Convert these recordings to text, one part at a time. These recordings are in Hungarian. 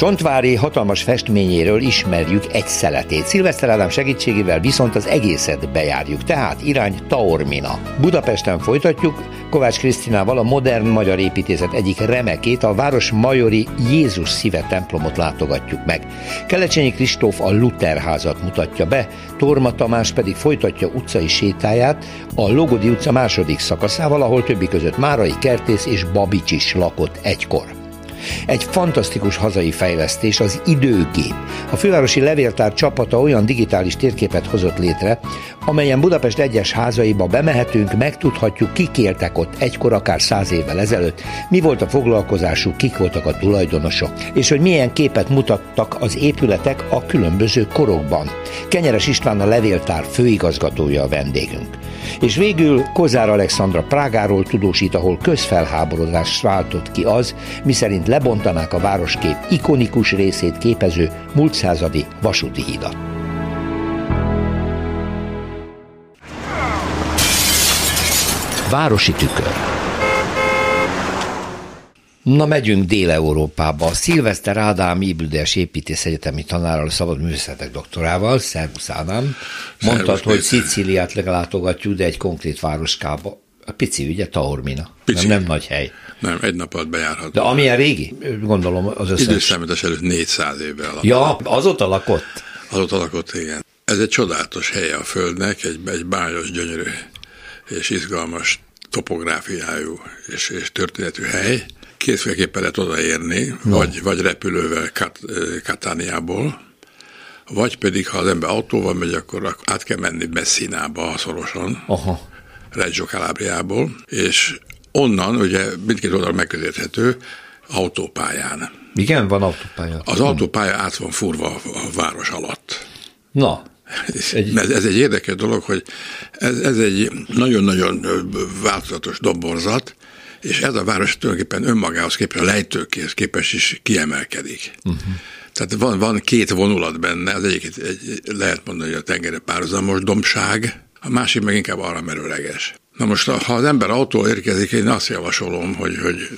Csontvári hatalmas festményéről ismerjük egy szeletét. Szilveszter Ádám segítségével viszont az egészet bejárjuk, tehát irány Taormina. Budapesten folytatjuk, Kovács Krisztinával a modern magyar építészet egyik remekét, a város majori Jézus szíve templomot látogatjuk meg. Kelecsényi Kristóf a Luther házat mutatja be, Torma Tamás pedig folytatja utcai sétáját a Logodi utca második szakaszával, ahol többi között Márai Kertész és Babics is lakott egykor. Egy fantasztikus hazai fejlesztés az időgép. A fővárosi levéltár csapata olyan digitális térképet hozott létre, amelyen Budapest egyes házaiba bemehetünk, megtudhatjuk, kik éltek ott egykor, akár száz évvel ezelőtt, mi volt a foglalkozásuk, kik voltak a tulajdonosok, és hogy milyen képet mutattak az épületek a különböző korokban. Kenyeres István a levéltár főigazgatója a vendégünk. És végül Kozár Alexandra Prágáról tudósít, ahol közfelháborodást váltott ki az, miszerint lebontanák a városkép ikonikus részét képező múlt századi vasúti hidat. Városi tükör. Na, megyünk Dél-Európába. Szilveszter Ádám Ibüdes építész egyetemi tanárral, szabad művészetek doktorával, Szervusz Ádám. Mondtad, hogy Szicíliát legalátogatjuk, de egy konkrét városkába. A pici, ugye, Taormina. Pici. Nem, nem nagy hely. Nem, egy nap alatt bejárható. De amilyen régi, gondolom az összes. Időszámítás előtt 400 évvel alatt. Ja, azóta lakott? Azóta lakott, igen. Ez egy csodálatos helye a Földnek, egy, egy bájos, gyönyörű és izgalmas topográfiájú és, és történetű hely. Kétféleképpen lehet odaérni, no. vagy, vagy repülővel Kat, Katániából, vagy pedig, ha az ember autóval megy, akkor át kell menni Messinába szorosan, Aha. Reggio Calabriából, és onnan ugye mindkét oldal megközelíthető autópályán. Igen, van autópálya. Az autópálya át van furva a város alatt. Na, egy... Ez, ez egy érdekes dolog, hogy ez, ez egy nagyon-nagyon változatos doborzat, és ez a város tulajdonképpen önmagához képest, a lejtőkéhez képest is kiemelkedik. Uh-huh. Tehát van, van két vonulat benne, az egyik egy, lehet mondani, hogy a tengeri párhuzamos dombság, a másik meg inkább arra merőleges. Na most, ha az ember autó érkezik, én azt javasolom, hogy, hogy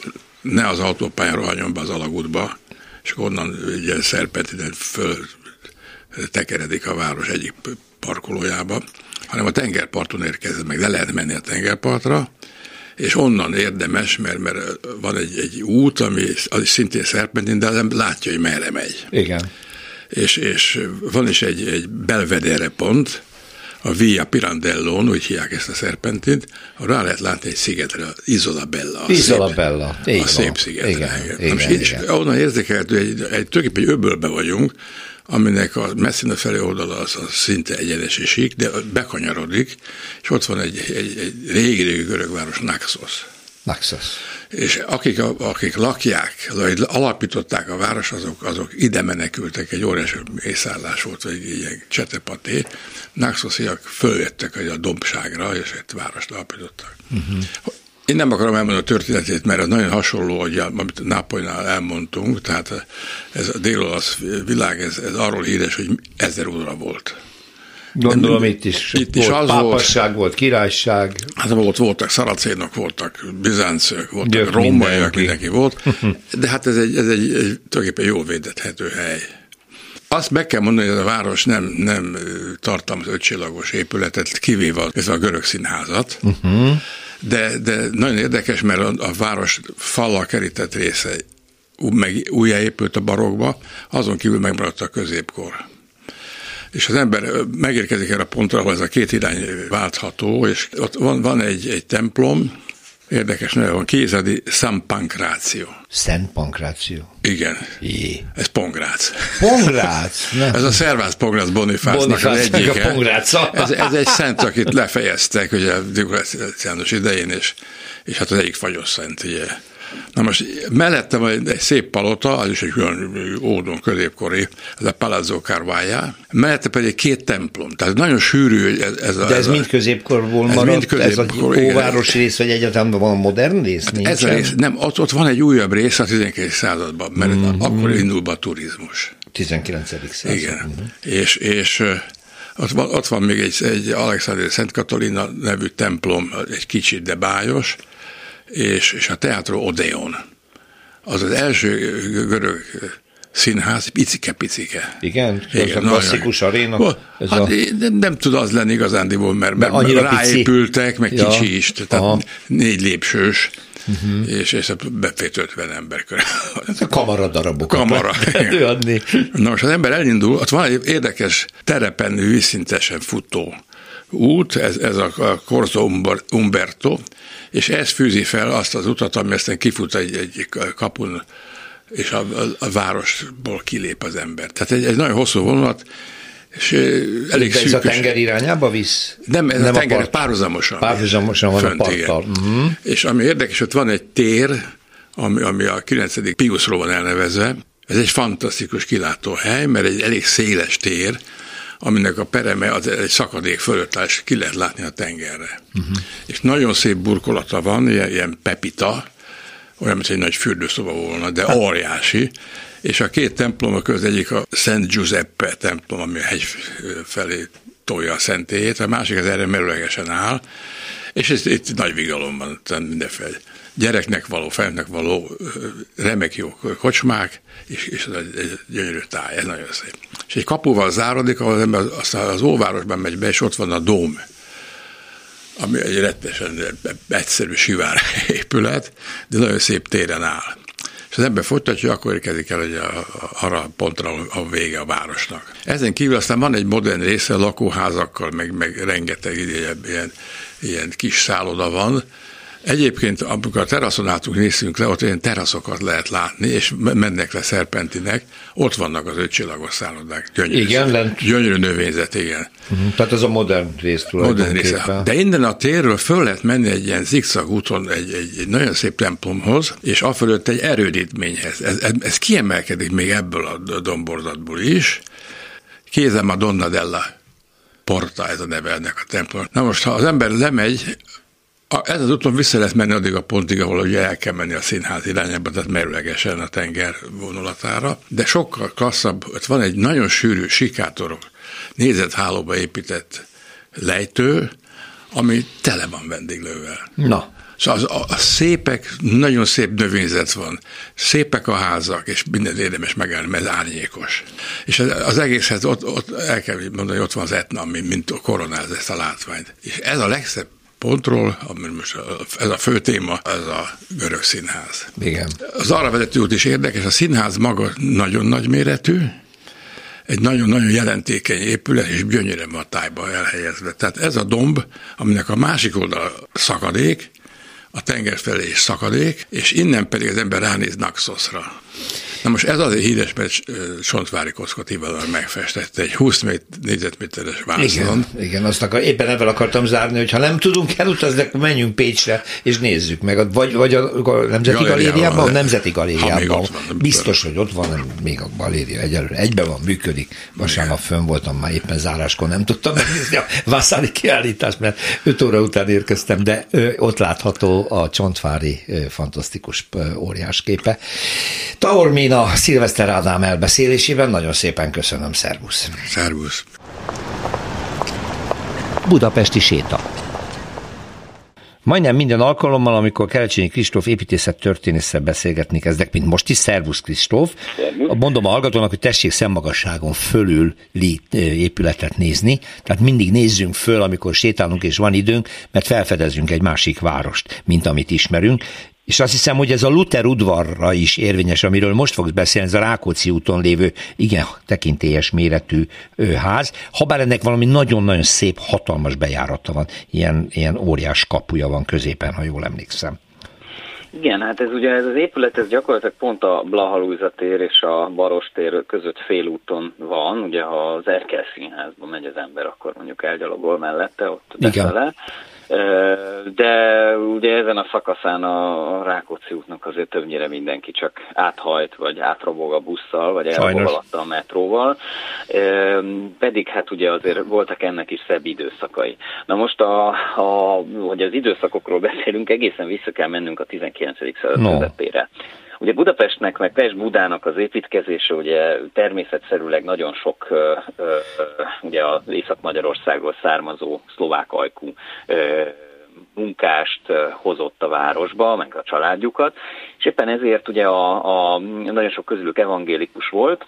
ne az autópályán rohanjon be az alagútba, és onnan ugye szerpetiden föl tekeredik a város egyik parkolójába, hanem a tengerparton érkezett meg, le lehet menni a tengerpartra, és onnan érdemes, mert, mert van egy, egy út, ami az is szintén szerpentin, de az látja, hogy merre megy. Igen. És, és van is egy, egy belvedere pont, a Via Pirandellon, úgy hívják ezt a szerpentint, rá lehet látni egy szigetre, Isola Bella. Isola szép, Bella, A szép szigetre. Igen, igen, igen, igen. onnan érzékelhető, egy, egy, tulajdonképpen egy öbölbe vagyunk, aminek a messzine felé oldala az, az szinte egyenes és sík, de bekanyarodik, és ott van egy, egy, egy régi-régi görög város, Naxos. Naxos. És akik, akik lakják, vagy alapították a város, azok, azok ide menekültek, egy óriási mészállás volt, vagy egy ilyen csetepaté. Naxosiak följöttek a dombságra, és egy várost alapítottak. Uh-huh. Én nem akarom elmondani a történetét, mert az nagyon hasonló, hogy amit Nápolynál elmondtunk, tehát ez a dél világ, ez, ez arról híres, hogy ezer óra volt. Gondolom itt is itt volt is az pápasság, volt, volt királyság. Hát volt, voltak szaracénok, voltak bizáncok, voltak Gyök rómaiak, mindenki volt. De hát ez egy, ez egy, egy tulajdonképpen jól védethető hely. Azt meg kell mondani, hogy ez a város nem, nem tartalmaz ötcsillagos épületet, kivéve ez a görög színházat. Uh-huh de, de nagyon érdekes, mert a, a város fallal kerített része meg újjáépült a barokba, azon kívül megmaradt a középkor. És az ember megérkezik erre a pontra, ahol ez a két irány váltható, és ott van, van egy, egy templom, Érdekes neve van, Kézadi San Pankráció. Szent Pankráció? Igen. Jé. Ez Pongrác. Pongrác? ez a Szervász Pongrác Bonifásznak az egyike. A ez, ez egy szent, akit lefejeztek ugye Dikuláciánus idején, és, és hát az egyik fagyos szent, ugye Na most mellette van egy, szép palota, az is egy olyan ódon középkori, ez a Palazzo Carvaja, mellette pedig két templom, tehát nagyon sűrű ez, ez a... De ez, ez mind középkorból ez maradt, mind középkor, ez a óváros rész, vagy egyáltalán van modern rész? Hát ez a rész, nem, ott, ott van egy újabb rész a 19. században, mert mm-hmm. akkor indul be a turizmus. 19. század. Igen, mm-hmm. és, és ott van, ott van még egy, egy Alexander Szent Katalina nevű templom, egy kicsit, de bájos, és, és a Teatro Odeon. Az az első görög színház, picike-picike. Igen? Igen ez a klasszikus aréna? Ez hát a... nem, nem tud az lenni igazándiból, mert, mert, mert ráépültek, pici. meg ja. kicsi is, tehát Aha. négy lépsős uh-huh. és, és befért 50 ember körül. A kamara darabokat kamara, előadni. Na most az ember elindul, ott van egy érdekes terepen vízszintesen futó út, ez, ez a Corso Umberto, és ez fűzi fel azt az utat, ami aztán kifut egy, egy kapun, és a, a, a városból kilép az ember. Tehát egy, egy nagyon hosszú vonulat, és elég De ez a tenger irányába visz? Nem, ez nem a tenger a part, párhuzamosan. Párhuzamosan van a parttal. Uh-huh. És ami érdekes, ott van egy tér, ami, ami a 9. Piusról van elnevezve. Ez egy fantasztikus kilátóhely, mert egy elég széles tér, aminek a pereme az egy szakadék fölött áll, és ki lehet látni a tengerre. Uh-huh. És nagyon szép burkolata van, ilyen, ilyen pepita, olyan, mint egy nagy fürdőszoba volna, de hát. óriási, és a két templom között egyik a Szent Giuseppe templom, ami a hegy felé tolja a szentélyét, a másik az erre merőlegesen áll, és ez itt nagy vigalom van, tehát mindenféle gyereknek való, felnek való remek jó kocsmák, és, és ez egy gyönyörű táj, ez nagyon szép. És egy kapuval zárodik, ahol az ember aztán az óvárosban megy be, és ott van a dóm, ami egy rettesen egyszerű sivár épület, de nagyon szép téren áll és az ember folytatja, akkor érkezik el hogy a, arra a pontra, a vége a városnak. Ezen kívül aztán van egy modern része, lakóházakkal, meg, meg rengeteg ilyen, ilyen, ilyen kis szálloda van, Egyébként, amikor a teraszon álltunk, néztünk le, ott ilyen teraszokat lehet látni, és mennek le szerpentinek, ott vannak az ötcsillagos szállodák. Gyönyörű, igen, lent. gyönyörű növényzet, igen. Uh-huh. Tehát ez a modern rész modern rész. De innen a térről föl lehet menni egy ilyen zigzag úton egy, egy, egy nagyon szép templomhoz, és afölött egy erődítményhez. Ez, ez, ez kiemelkedik még ebből a domborzatból is. Kézem a Donna della Porta, ez a neve ennek a templom. Na most, ha az ember lemegy ez az úton vissza lehet menni addig a pontig, ahol ugye el kell menni a színház irányába, tehát merőlegesen a tenger vonulatára, de sokkal klasszabb, ott van egy nagyon sűrű sikátorok, nézethálóba épített lejtő, ami tele van vendéglővel. Na. Szóval az, a, a szépek, nagyon szép növényzet van, szépek a házak, és minden érdemes megállni, mert árnyékos. És az, az egészhez ott, ott el kell mondani, hogy ott van az etna, ami mint koronáz ezt a látványt. És ez a legszebb pontról, ami most ez a fő téma, ez a görög színház. Igen. Az arra vezető út is érdekes, a színház maga nagyon nagy méretű, egy nagyon-nagyon jelentékeny épület, és gyönyörűen a tájba elhelyezve. Tehát ez a domb, aminek a másik oldal szakadék, a tenger felé is szakadék, és innen pedig az ember ránéz Naxosra. Na most ez azért híres, mert Sontvári Koszkotival megfestette egy 20 négyzetméteres vászon. Igen, igen, azt akar, éppen ebben akartam zárni, hogy ha nem tudunk elutazni, akkor menjünk Pécsre, és nézzük meg. Vagy, vagy a, a Nemzeti Galériában? A Nemzeti Galériában. Van, Biztos, hogy ott van, még a galéria egyelőre. Egyben van, működik. Vasárnap fönn voltam, már éppen záráskor nem tudtam megnézni a Vassári kiállítást, mert 5 óra után érkeztem, de ott látható a Csontvári fantasztikus óriás képe. Taormin a Szilveszter Ádám elbeszélésében. Nagyon szépen köszönöm, szervusz. Szervusz. Budapesti séta. Majdnem minden alkalommal, amikor Kelecsényi Kristóf építészet történésszel beszélgetni kezdek, mint most is, szervusz Kristóf. Mondom a hallgatónak, hogy tessék szemmagasságon fölül épületet nézni, tehát mindig nézzünk föl, amikor sétálunk és van időnk, mert felfedezünk egy másik várost, mint amit ismerünk. És azt hiszem, hogy ez a Luther udvarra is érvényes, amiről most fogsz beszélni, ez a Rákóczi úton lévő, igen, tekintélyes méretű ház. Habár ennek valami nagyon-nagyon szép, hatalmas bejárata van, ilyen, ilyen óriás kapuja van középen, ha jól emlékszem. Igen, hát ez ugye ez az épület, ez gyakorlatilag pont a Blahalújza tér és a Baros tér között félúton van, ugye ha az Erkel színházba megy az ember, akkor mondjuk elgyalogol mellette, ott befele. De ugye ezen a szakaszán a Rákóczi útnak azért többnyire mindenki csak áthajt, vagy átrobog a busszal, vagy elrobogalatta a metróval. Pedig hát ugye azért voltak ennek is szebb időszakai. Na most, a, a, hogy az időszakokról beszélünk, egészen vissza kell mennünk a 19. század no. közepére. Ugye Budapestnek, meg Pest-Budának az építkezése ugye természetszerűleg nagyon sok ugye az Észak-Magyarországról származó szlovák ajkú munkást hozott a városba, meg a családjukat, és éppen ezért ugye a, a nagyon sok közülük evangélikus volt,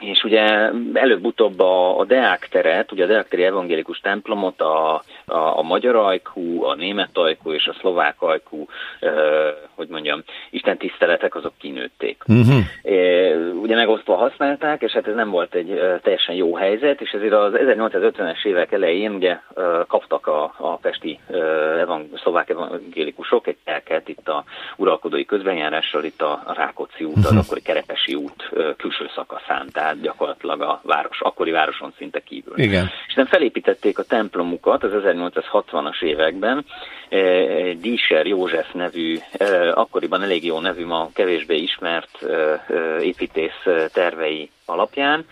és ugye előbb-utóbb a, a Deák teret, ugye a Deák teri evangélikus templomot a, a, a magyar ajkú, a német ajkú és a szlovák ajkú, e, hogy mondjam, Isten tiszteletek azok kinőtték. Uh-huh. E, ugye megosztva használták, és hát ez nem volt egy e, teljesen jó helyzet, és ezért az 1850-es évek elején ugye e, kaptak a, a pesti e, evang, szlovák evangélikusok egy telket itt a uralkodói közbenjárással, itt a, Rákóczi út, az uh-huh. akkori Kerepesi út e, külső szakaszán. Tehát tehát gyakorlatilag a város, akkori városon szinte kívül. Igen. És nem felépítették a templomukat az 1860-as években, eh, Díser József nevű, eh, akkoriban elég jó nevű, ma kevésbé ismert eh, építész tervei alapján,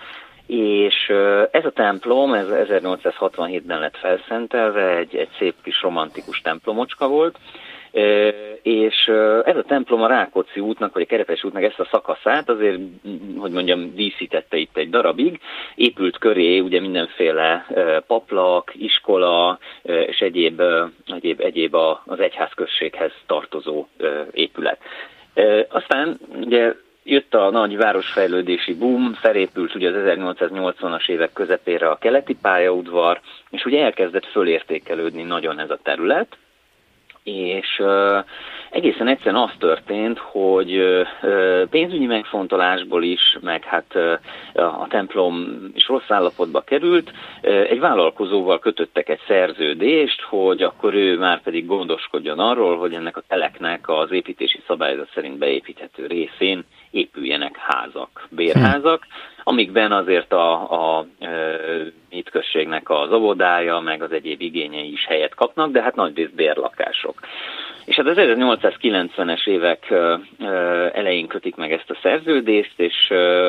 és ez a templom, ez 1867-ben lett felszentelve, egy, egy szép kis romantikus templomocska volt, és ez a templom a Rákóczi útnak, vagy a Kerepes útnak ezt a szakaszát azért, hogy mondjam, díszítette itt egy darabig, épült köré ugye mindenféle paplak, iskola és egyéb, egyéb, egyéb az egyházközséghez tartozó épület. Aztán ugye jött a nagy városfejlődési boom, felépült ugye az 1880-as évek közepére a keleti pályaudvar, és ugye elkezdett fölértékelődni nagyon ez a terület, és egészen egyszerűen az történt, hogy pénzügyi megfontolásból is, meg hát a templom is rossz állapotba került, egy vállalkozóval kötöttek egy szerződést, hogy akkor ő már pedig gondoskodjon arról, hogy ennek a teleknek az építési szabályzat szerint beépíthető részén épüljenek házak, bérházak, amikben azért a, a e, hitközségnek az óvodája, meg az egyéb igényei is helyet kapnak, de hát nagy bérlakások. És hát az 1890-es évek elején kötik meg ezt a szerződést, és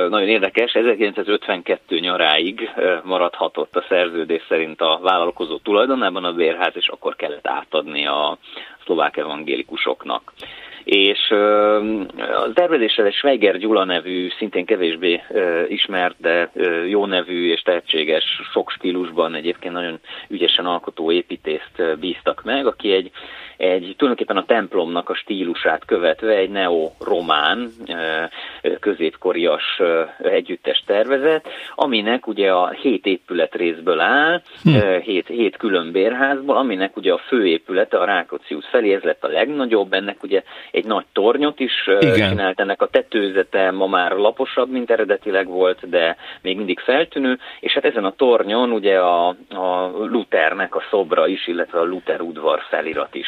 nagyon érdekes, 1952 nyaráig maradhatott a szerződés szerint a vállalkozó tulajdonában a bérház, és akkor kellett átadni a szlovák evangélikusoknak és a tervezéssel egy Schweiger Gyula nevű, szintén kevésbé ismert, de jó nevű és tehetséges, sok stílusban egyébként nagyon ügyesen alkotó építészt bíztak meg, aki egy egy tulajdonképpen a templomnak a stílusát követve egy neo-román középkorias együttes tervezet, aminek ugye a hét épület részből áll, hm. hét, hét külön bérházból, aminek ugye a főépülete a Rákóczi út felé, ez lett a legnagyobb, ennek ugye egy nagy tornyot is Igen. csinált, ennek a tetőzete ma már laposabb, mint eredetileg volt, de még mindig feltűnő, és hát ezen a tornyon ugye a, a Luthernek a szobra is, illetve a Luther udvar felirat is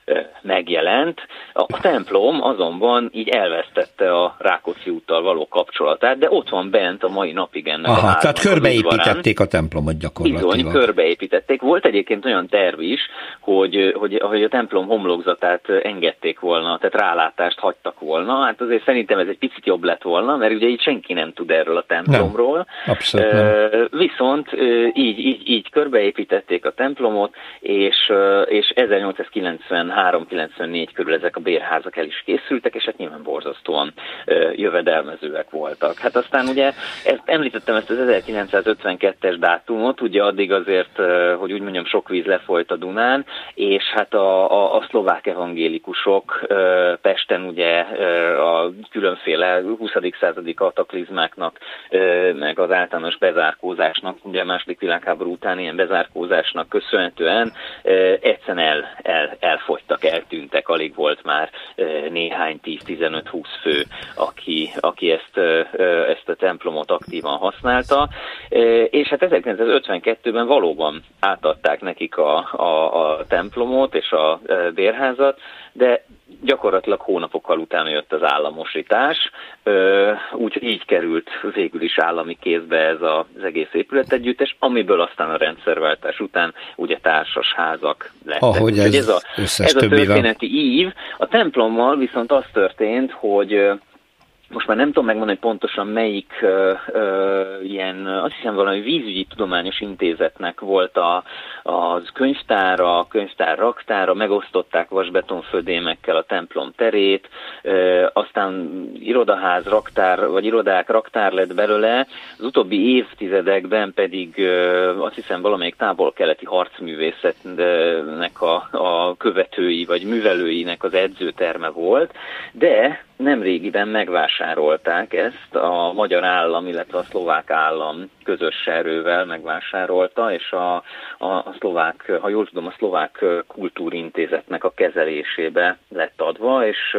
megjelent. A templom azonban így elvesztette a Rákóczi úttal való kapcsolatát, de ott van bent a mai napig ennek Aha, a tehát körbeépítették a templomot gyakorlatilag. Bizony, körbeépítették. Volt egyébként olyan terv is, hogy, hogy, hogy a templom homlokzatát engedték volna, tehát rálátást hagytak volna. Hát azért szerintem ez egy picit jobb lett volna, mert ugye így senki nem tud erről a templomról. Nem, abszolút nem. Viszont így, így, így körbeépítették a templomot, és, és 1893 93-94 körül ezek a bérházak el is készültek, és hát nyilván borzasztóan jövedelmezőek voltak. Hát aztán ugye ezt, említettem ezt az 1952-es dátumot, ugye addig azért, hogy úgy mondjam, sok víz lefolyt a Dunán, és hát a, a, a szlovák evangélikusok Pesten ugye a különféle 20. századi kataklizmáknak, meg az általános bezárkózásnak, ugye a második világháború után ilyen bezárkózásnak köszönhetően egyszerűen el, el, elfogytak elfogytak, eltűntek, alig volt már néhány 10-15-20 fő, aki, aki ezt, ezt a templomot aktívan használta, és hát 1952-ben valóban átadták nekik a, a, a templomot és a bérházat, de gyakorlatilag hónapokkal utána jött az államosítás, úgyhogy így került végül is állami kézbe ez az egész épületegyüttes, amiből aztán a rendszerváltás után ugye társas házak lettek. Ahogy ez, ez, a, ez a történeti ív. A templommal viszont az történt, hogy most már nem tudom megmondani pontosan melyik uh, uh, ilyen, azt hiszem valami vízügyi tudományos intézetnek volt a, az könyvtára, könyvtár raktára, megosztották vasbetonfödémekkel a templom terét, uh, aztán irodaház, raktár, vagy irodák, raktár lett belőle, az utóbbi évtizedekben pedig uh, azt hiszem valamelyik távol-keleti harcművészetnek a, a követői, vagy művelőinek az edzőterme volt, de nem régiben megvásárolták ezt, a magyar állam, illetve a szlovák állam közös erővel megvásárolta, és a, a, a szlovák, ha jól tudom, a szlovák kultúrintézetnek a kezelésébe lett adva, és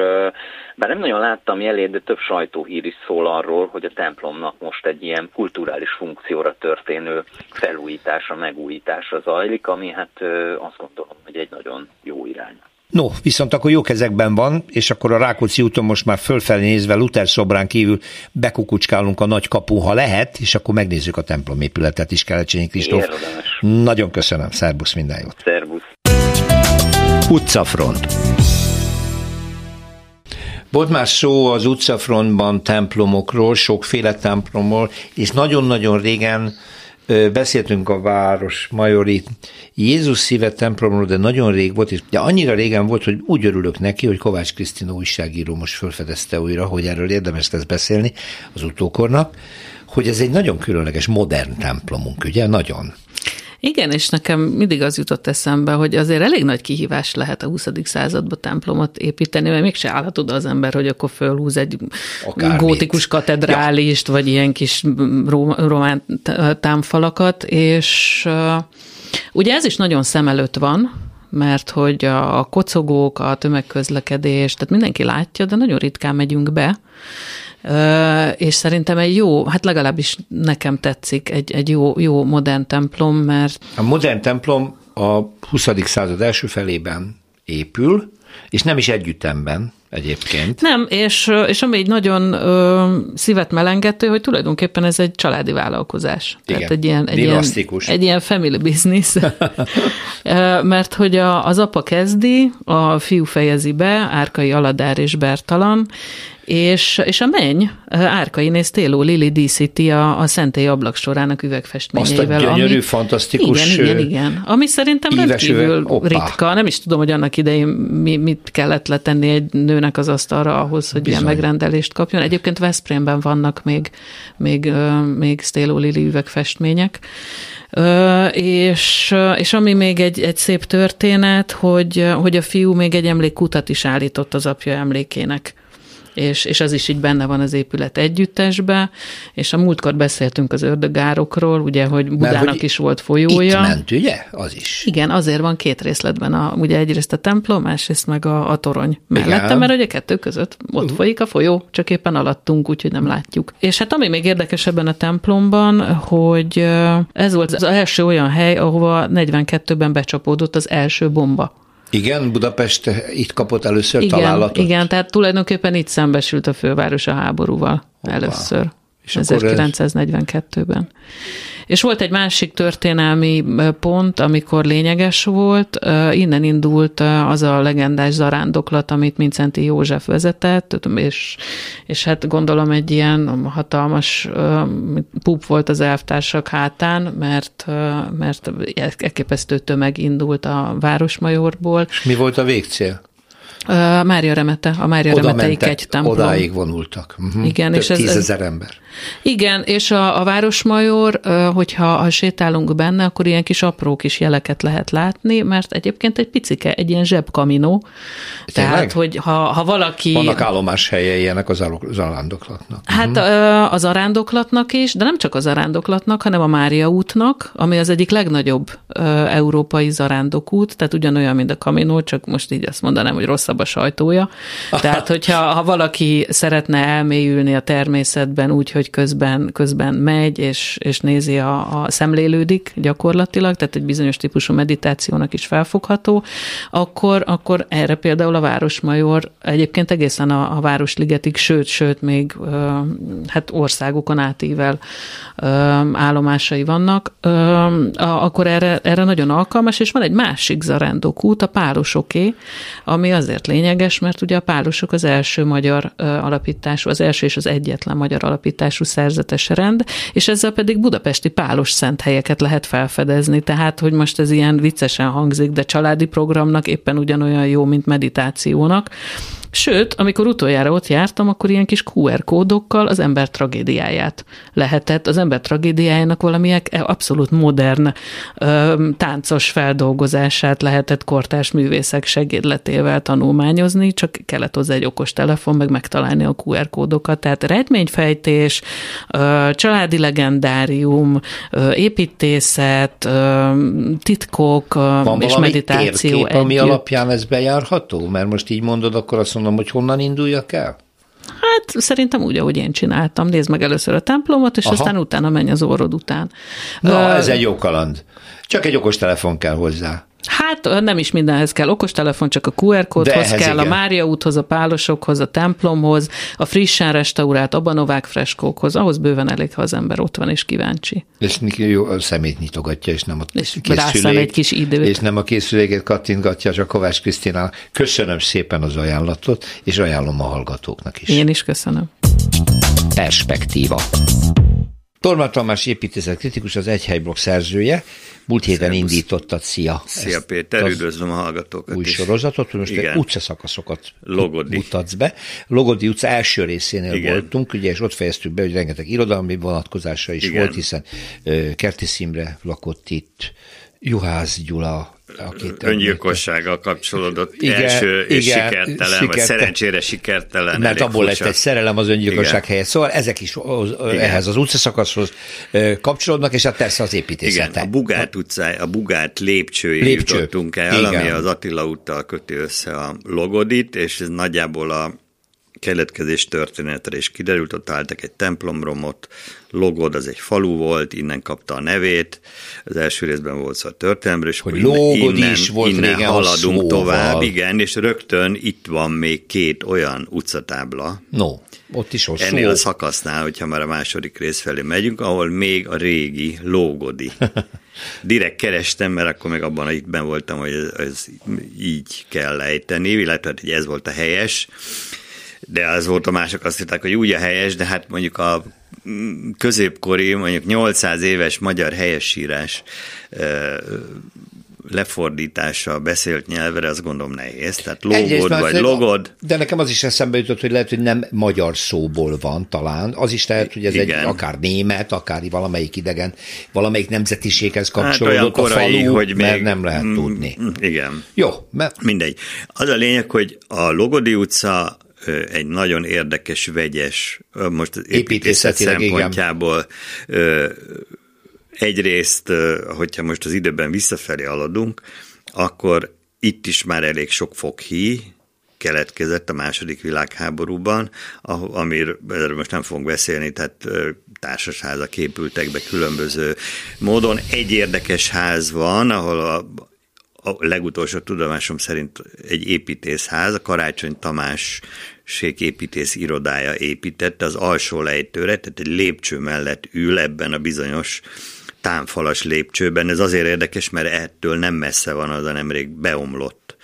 bár nem nagyon láttam jelét, de több sajtóhír is szól arról, hogy a templomnak most egy ilyen kulturális funkcióra történő felújítása, megújítása zajlik, ami hát azt gondolom, hogy egy nagyon jó irány. No, viszont akkor jó kezekben van, és akkor a Rákóczi úton most már fölfelé nézve Luther szobrán kívül bekukucskálunk a nagy kapu, ha lehet, és akkor megnézzük a templomépületet is, Kelecsényi Kristóf. Nagyon köszönöm, szervusz, minden jót. Szervusz. Utcafront. Volt már szó az utcafrontban templomokról, sokféle templomról, és nagyon-nagyon régen beszéltünk a város majori Jézus szíve templomról, de nagyon rég volt, és de annyira régen volt, hogy úgy örülök neki, hogy Kovács Krisztina újságíró most felfedezte újra, hogy erről érdemes lesz beszélni az utókornak, hogy ez egy nagyon különleges, modern templomunk, ugye? Nagyon. Igen, és nekem mindig az jutott eszembe, hogy azért elég nagy kihívás lehet a 20. században templomot építeni, mert mégse állhat oda az ember, hogy akkor fölhúz egy Akármit. gótikus katedrálist, ja. vagy ilyen kis román támfalakat, és ugye ez is nagyon szem előtt van, mert hogy a kocogók, a tömegközlekedés, tehát mindenki látja, de nagyon ritkán megyünk be, és szerintem egy jó, hát legalábbis nekem tetszik egy, egy jó, jó modern templom, mert... A modern templom a 20. század első felében épül, és nem is együttemben egyébként. Nem, és, és ami egy nagyon ö, szívet melengető, hogy tulajdonképpen ez egy családi vállalkozás. Igen, Tehát egy ilyen, egy ilyen, egy ilyen family business. Mert hogy a, az apa kezdi, a fiú fejezi be, Árkai Aladár és Bertalan, és, és a menny, Árkai Néz Téló Lili díszíti a, a Szentély ablaksorának üvegfestményeivel. Azt a gyönyörű, ami, fantasztikus Igen, igen, igen. Ami szerintem rendkívül ritka. Nem is tudom, hogy annak idején mi, mit kellett letenni egy nőnek az asztalra ahhoz, hogy Bizony. ilyen megrendelést kapjon. Egyébként Veszprémben vannak még, még, még Stéló Lili üvegfestmények. És, és ami még egy, egy szép történet, hogy, hogy a fiú még egy emlékkutat is állított az apja emlékének és, és az is így benne van az épület együttesbe, és a múltkor beszéltünk az ördögárokról, ugye, hogy Budának hogy is volt folyója. Itt ment, ugye? Az is. Igen, azért van két részletben, a, ugye egyrészt a templom, másrészt meg a, a torony mellette, Igen. mert ugye kettő között ott uh-huh. folyik a folyó, csak éppen alattunk, úgyhogy nem látjuk. És hát ami még érdekes ebben a templomban, hogy ez volt az első olyan hely, ahova 42-ben becsapódott az első bomba. Igen, Budapest itt kapott először igen, találatot? Igen, tehát tulajdonképpen itt szembesült a főváros a háborúval Hoppá. először. És 1942-ben. És volt egy másik történelmi pont, amikor lényeges volt, innen indult az a legendás zarándoklat, amit Mincenti József vezetett, és, és hát gondolom egy ilyen hatalmas pup volt az elvtársak hátán, mert, mert elképesztő tömeg indult a Városmajorból. És mi volt a végcél? Mária Remete, a Mária Oda Remeteik egy templom. Odáig vonultak. Uh-huh. Igen, Több és ez, tízezer ember. Igen, és a, a Városmajor, hogyha ha sétálunk benne, akkor ilyen kis apró kis jeleket lehet látni, mert egyébként egy picike, egy ilyen zsebkaminó. Tényleg? Tehát, hogy ha, ha valaki... Vannak állomás helye ilyenek az arándoklatnak. Hát uh-huh. az arándoklatnak is, de nem csak az arándoklatnak, hanem a Mária útnak, ami az egyik legnagyobb uh, európai zarándokút, tehát ugyanolyan, mint a kaminó, csak most így azt mondanám, hogy rosszabb a sajtója. Tehát, hogyha ha valaki szeretne elmélyülni a természetben úgy, hogy hogy közben, közben megy, és, és nézi a, a szemlélődik gyakorlatilag, tehát egy bizonyos típusú meditációnak is felfogható, akkor, akkor erre például a Városmajor egyébként egészen a, a Városligetig, sőt, sőt, még hát országokon átível állomásai vannak, akkor erre, erre nagyon alkalmas, és van egy másik zarendok út, a párosoké, ami azért lényeges, mert ugye a párosok az első magyar alapítású, az első és az egyetlen magyar alapítású szerzetes rend, és ezzel pedig budapesti pálos szent helyeket lehet felfedezni, tehát, hogy most ez ilyen viccesen hangzik, de családi programnak éppen ugyanolyan jó, mint meditációnak, Sőt, amikor utoljára ott jártam, akkor ilyen kis QR kódokkal az ember tragédiáját lehetett, az ember tragédiájának valamilyen abszolút modern ö, táncos feldolgozását lehetett kortárs művészek segédletével tanulmányozni, csak kellett hozzá egy okos telefon, meg megtalálni a QR kódokat. Tehát rejtményfejtés, ö, családi legendárium, ö, építészet, ö, titkok Van és meditáció térkép, együtt. ami alapján ez bejárható? Mert most így mondod, akkor azt mondom, hogy honnan induljak el? Hát szerintem úgy, ahogy én csináltam. Nézd meg először a templomot, és Aha. aztán utána menj az orrod után. Na, uh, ez egy jó kaland. Csak egy okos telefon kell hozzá. Hát nem is mindenhez kell okostelefon, csak a QR kódhoz kell, igen. a Mária úthoz, a pálosokhoz, a templomhoz, a frissen restaurált Abanovák freskókhoz, ahhoz bőven elég, ha az ember ott van és kíváncsi. És jó, a szemét nyitogatja, és nem a és készülék, egy kis időt. És nem a készüléket kattintgatja, csak Kovács Krisztina. Köszönöm szépen az ajánlatot, és ajánlom a hallgatóknak is. Én is köszönöm. Perspektíva. Torma Tamás építészet kritikus, az Egyhelyblokk szerzője. Múlt héten Szervusz. indítottad, szia! Szia Péter, üdvözlöm a hallgatókat Új is. sorozatot, most Igen. utcaszakaszokat Logodi. mutatsz be. Logodi utca első részénél Igen. voltunk, ugye, és ott fejeztük be, hogy rengeteg irodalmi vonatkozása is Igen. volt, hiszen Kertész Imre lakott itt, Juhász Gyula, akit öngyilkossággal kapcsolódott igen, első és igen, sikertelen, sikertelen, vagy szerencsére sikertelen. Mert abból furcsa. lett egy szerelem az öngyilkosság igen. helyett. Szóval ezek is igen. ehhez az utcaszakaszhoz kapcsolódnak, és hát persze az építészete. Igen, a Bugát utcáj, a Bugát lépcsőig Lépcső. jutottunk el, igen. ami az Attila úttal köti össze a Logodit, és ez nagyjából a keletkezés történetre is kiderült, ott álltak egy templomromot, Logod az egy falu volt, innen kapta a nevét, az első részben volt szó a történelemről, és hogy Logod innen, is volt innen régen haladunk szóval. tovább, igen, és rögtön itt van még két olyan utcatábla, no. Ott is ott Ennél a szakasznál, hogyha már a második rész felé megyünk, ahol még a régi lógodi. Direkt kerestem, mert akkor még abban itt ben voltam, hogy ez, ez így kell lejteni, illetve hogy ez volt a helyes de az volt a mások azt hitták, hogy úgy a helyes, de hát mondjuk a középkori, mondjuk 800 éves magyar helyesírás lefordítása beszélt nyelvre, azt gondolom nehéz. Tehát logod vagy logod. De nekem az is eszembe jutott, hogy lehet, hogy nem magyar szóból van talán. Az is lehet, hogy ez Igen. egy akár német, akár valamelyik idegen, valamelyik nemzetiséghez hát kapcsolódott hát korai, a falu, hogy mert még, nem lehet tudni. Igen. Jó. Mert... Mindegy. Az a lényeg, hogy a Logodi utca egy nagyon érdekes, vegyes, most építészet szempontjából igen. egyrészt, hogyha most az időben visszafelé haladunk, akkor itt is már elég sok foghí keletkezett a második világháborúban, amiről most nem fogunk beszélni, tehát társasházak épültek be különböző módon. Egy érdekes ház van, ahol a, a legutolsó tudomásom szerint egy építészház, a Karácsony Tamás építész irodája építette az alsó lejtőre, tehát egy lépcső mellett ül ebben a bizonyos támfalas lépcsőben. Ez azért érdekes, mert ettől nem messze van az a nemrég beomlott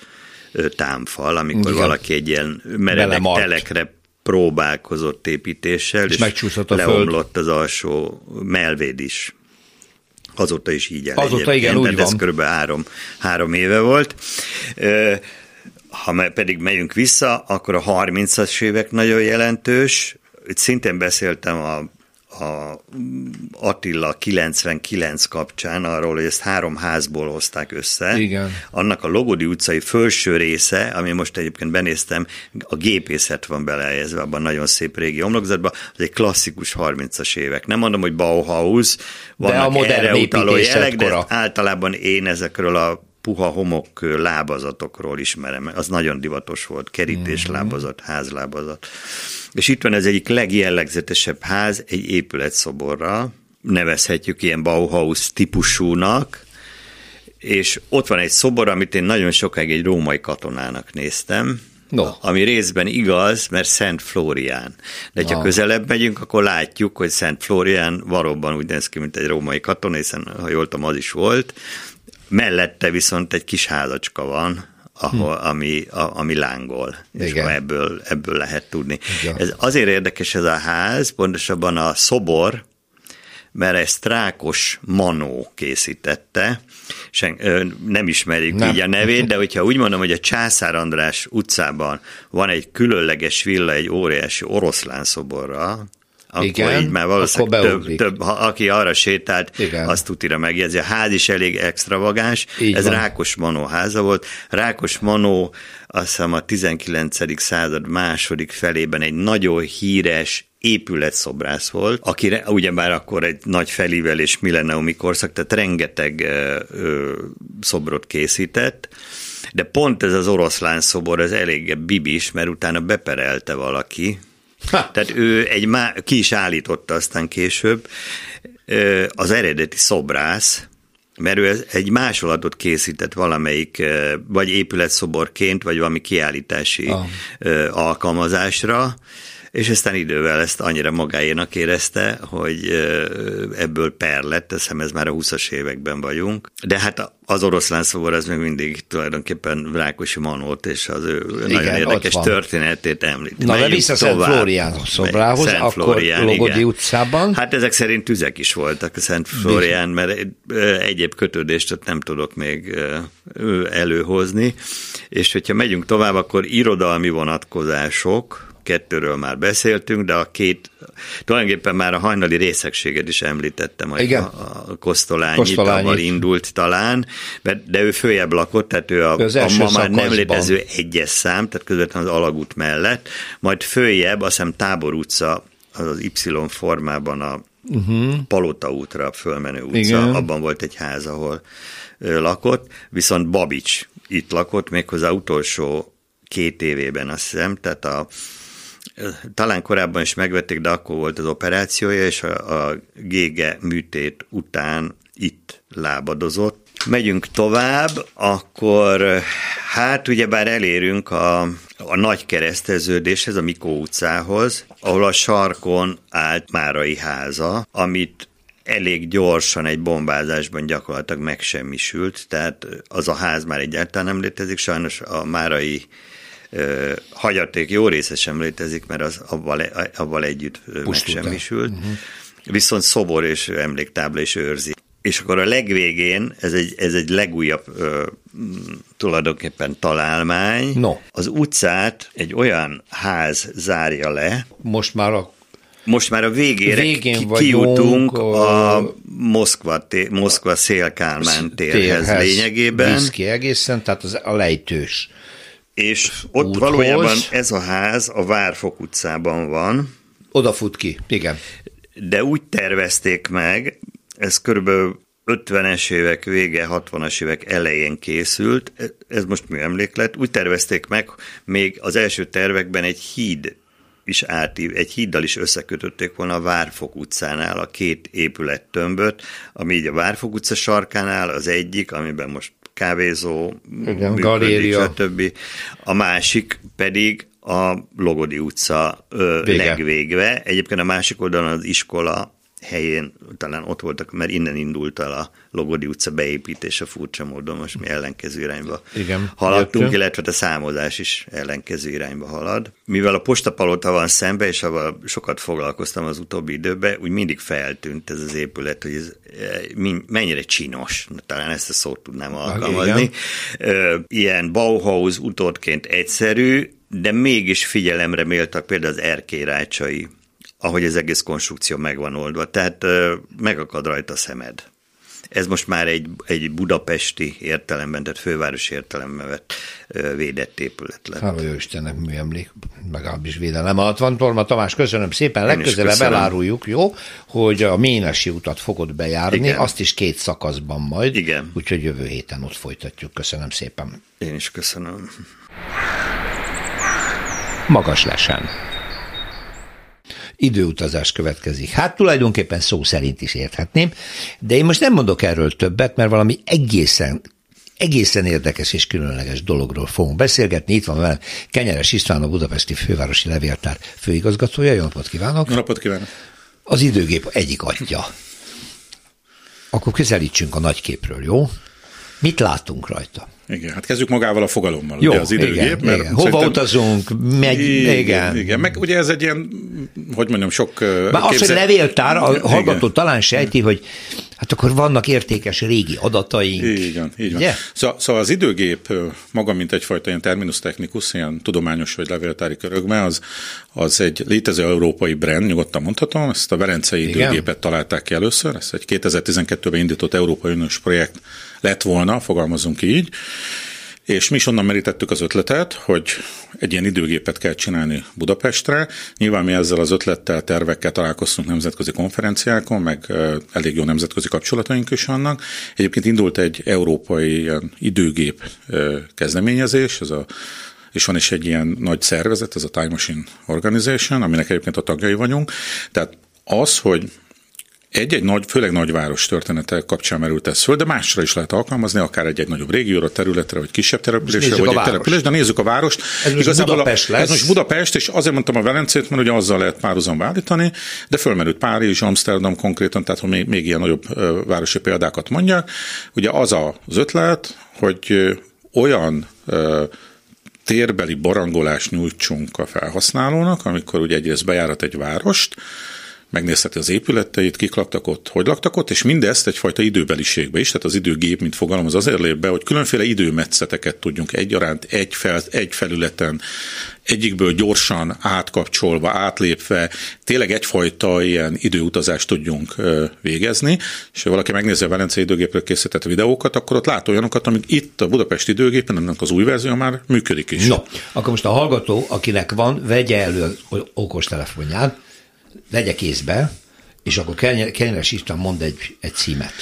támfal, amikor Igen. valaki egy ilyen meredek telekre próbálkozott építéssel, és, és leomlott föld. az alsó melvéd is. Azóta is így el. Azóta igen, úgy van. Ez kb. három, három éve volt. Ha pedig megyünk vissza, akkor a 30-as évek nagyon jelentős. Itt szintén beszéltem a a Attila 99 kapcsán arról, hogy ezt három házból hozták össze. Igen. Annak a Logodi utcai felső része, ami most egyébként benéztem, a gépészet van belejezve abban nagyon szép régi omlokzatban, az egy klasszikus 30-as évek. Nem mondom, hogy Bauhaus, vannak de a modern erre utaló jelek, de általában én ezekről a puha homok lábazatokról ismerem. Az nagyon divatos volt, kerítés mm-hmm. lábazat, házlábazat. És itt van az egyik legjellegzetesebb ház, egy épületszoborral, nevezhetjük ilyen Bauhaus típusúnak, és ott van egy szobor, amit én nagyon sokáig egy római katonának néztem, No. Ami részben igaz, mert Szent Flórián. De ha közelebb megyünk, akkor látjuk, hogy Szent Flórián valóban úgy néz ki, mint egy római katona, hiszen ha jól tudom, az is volt. Mellette viszont egy kis házacska van, ahol, hm. ami, a, ami lángol, és Igen. ebből, ebből lehet tudni. Igen. Ez azért érdekes ez a ház, pontosabban a szobor, mert ezt Rákos Manó készítette, Sen, ö, nem ismerjük nem. így a nevét, de hogyha úgy mondom, hogy a Császár András utcában van egy különleges villa egy óriási oroszlán szoborra, akkor Igen, így már valószínűleg több, több, ha, aki arra sétált, Igen. azt tutira megjegyzi. A ház is elég extravagáns, így ez van. Rákos Manó háza volt. Rákos Manó azt hiszem a 19. század második felében egy nagyon híres épületszobrász volt, aki ugyebár akkor egy nagy felívelés milleniumi korszak, tehát rengeteg ö, ö, szobrot készített, de pont ez az oroszlán szobor, ez eléggé bibis, mert utána beperelte valaki, ha. tehát ő egy má, ki is állította aztán később, az eredeti szobrász, mert ő egy másolatot készített valamelyik, vagy épületszoborként, vagy valami kiállítási ah. alkalmazásra, és aztán idővel ezt annyira magáénak érezte, hogy ebből per lett, hiszem ez már a 20-as években vagyunk. De hát az oroszlán szobor az még mindig tulajdonképpen Rákosi Manót és az ő igen, nagyon érdekes történetét említi. Na, de vissza Szent Flórián szobrához, Szent akkor Flórián, Logodi igen. utcában. Hát ezek szerint tüzek is voltak a Szent Flórián, mert egyéb kötődést ott nem tudok még előhozni. És hogyha megyünk tovább, akkor irodalmi vonatkozások, kettőről már beszéltünk, de a két, tulajdonképpen már a hajnali részegséget is említettem, hogy Igen. a, a Kosztolányi tavaly indult talán, de ő följebb lakott, tehát ő a, a ma már nem létező egyes szám, tehát közvetlenül az alagút mellett, majd följebb, azt hiszem Tábor utca, az az Y formában a uh-huh. Palota útra fölmenő utca, Igen. abban volt egy ház, ahol lakott, viszont Babics itt lakott, méghozzá utolsó két évében, azt hiszem, tehát a talán korábban is megvették, de akkor volt az operációja, és a, a gége műtét után itt lábadozott. Megyünk tovább, akkor hát ugyebár elérünk a, a nagy kereszteződéshez, a Mikó utcához, ahol a sarkon állt Márai háza, amit elég gyorsan egy bombázásban gyakorlatilag megsemmisült, tehát az a ház már egyáltalán nem létezik, sajnos a Márai hagyaték jó része sem létezik, mert az avval, avval együtt megsemmisült. Uh-huh. Viszont szobor és emléktábla is őrzi. És akkor a legvégén, ez egy, ez egy legújabb ö, tulajdonképpen találmány, no. az utcát egy olyan ház zárja le. Most már a most már a végére Végén ki, kijutunk a, a Moszkva, té, Moszkva Szélkálmán térhez, térhez lényegében. ki egészen, tehát az a lejtős és ott úthoz. valójában ez a ház a Várfok utcában van. Oda fut ki, igen. De úgy tervezték meg, ez körülbelül 50-es évek vége, 60-as évek elején készült, ez most műemléklet, úgy tervezték meg, még az első tervekben egy híd is átív, egy híddal is összekötötték volna a Várfok utcánál a két épülettömböt, ami így a Várfok utca sarkánál az egyik, amiben most kávézó, Igen, működik, galéria. stb. A másik pedig a Logodi utca Vége. legvégve. Egyébként a másik oldalon az iskola helyén talán ott voltak, mert innen indult el a Logodi utca beépítése furcsa módon, most mi ellenkező irányba Igen, haladtunk, jöttünk. illetve a számozás is ellenkező irányba halad. Mivel a postapalota van szembe, és avval sokat foglalkoztam az utóbbi időben, úgy mindig feltűnt ez az épület, hogy ez eh, mennyire csinos, talán ezt a szót tudnám alkalmazni. Igen. Ilyen Bauhaus utódként egyszerű, de mégis figyelemre méltak például az erkélyrácsai ahogy az egész konstrukció megvan oldva. Tehát megakad rajta a szemed. Ez most már egy, egy budapesti értelemben, tehát fővárosi értelemben vett védett épület lett. Hála jó Istennek műemlék, legalábbis védelem alatt van. Torma Tamás, köszönöm szépen. Legközelebb eláruljuk, jó, hogy a Ménesi utat fogod bejárni, Igen. azt is két szakaszban majd. Igen. Úgyhogy jövő héten ott folytatjuk. Köszönöm szépen. Én is köszönöm. Magas lesen. Időutazás következik. Hát tulajdonképpen szó szerint is érthetném, de én most nem mondok erről többet, mert valami egészen egészen érdekes és különleges dologról fogunk beszélgetni. Itt van velem Kenyeres István, a Budapesti Fővárosi Levéltár főigazgatója. Jó napot kívánok! Jó napot kívánok! Az időgép egyik atya. Akkor közelítsünk a nagyképről, jó? Mit látunk rajta? Igen, hát kezdjük magával a fogalommal, Jó, ugye az időgép. Igen, mert igen. Hova utazunk, megy, igen. igen. Igen, meg ugye ez egy ilyen, hogy mondjam, sok Már képzel... az, hogy levéltár, a hallgató igen. talán sejti, hogy hát akkor vannak értékes régi adataink. Igen, így van. Yeah? Szóval, szóval az időgép maga, mint egyfajta ilyen terminus technicus, ilyen tudományos vagy levéltári körökben, az, az egy létező európai brand, nyugodtan mondhatom, ezt a Verencei Igen. időgépet találták ki először, ez egy 2012-ben indított Európai Uniós projekt lett volna, fogalmazunk így, és mi is onnan merítettük az ötletet, hogy egy ilyen időgépet kell csinálni Budapestre. Nyilván mi ezzel az ötlettel, tervekkel találkoztunk nemzetközi konferenciákon, meg elég jó nemzetközi kapcsolataink is vannak. Egyébként indult egy európai ilyen időgép kezdeményezés, ez a és van is egy ilyen nagy szervezet, ez a Time Machine Organization, aminek egyébként a tagjai vagyunk. Tehát az, hogy egy-egy nagy, főleg nagyváros története kapcsán merült ez föl, de másra is lehet alkalmazni, akár egy-egy nagyobb régióra, területre, vagy kisebb településre, vagy egy település, de nézzük a várost. Ez most Igazából Budapest lesz. Ez most Budapest, és azért mondtam a Velencét, mert ugye azzal lehet párhuzamba állítani, de fölmerült Párizs, Amsterdam konkrétan, tehát hogy még, még ilyen nagyobb városi példákat mondják. Ugye az az ötlet, hogy olyan térbeli barangolást nyújtsunk a felhasználónak, amikor ugye egyrészt bejárat egy várost, megnézheti az épületeit, kik laktak ott, hogy laktak ott, és mindezt egyfajta időbeliségbe is, tehát az időgép, mint fogalom, az azért lép be, hogy különféle időmetszeteket tudjunk egyaránt egy, fel, egy felületen, egyikből gyorsan átkapcsolva, átlépve, tényleg egyfajta ilyen időutazást tudjunk végezni, és ha valaki megnézi a Velencei időgépről készített videókat, akkor ott lát olyanokat, amik itt a Budapesti időgépen, ennek az új verzió már működik is. No, akkor most a hallgató, akinek van, vegye elő okostelefonját, vegye kézbe, és akkor Kenyeres István mond egy, egy címet.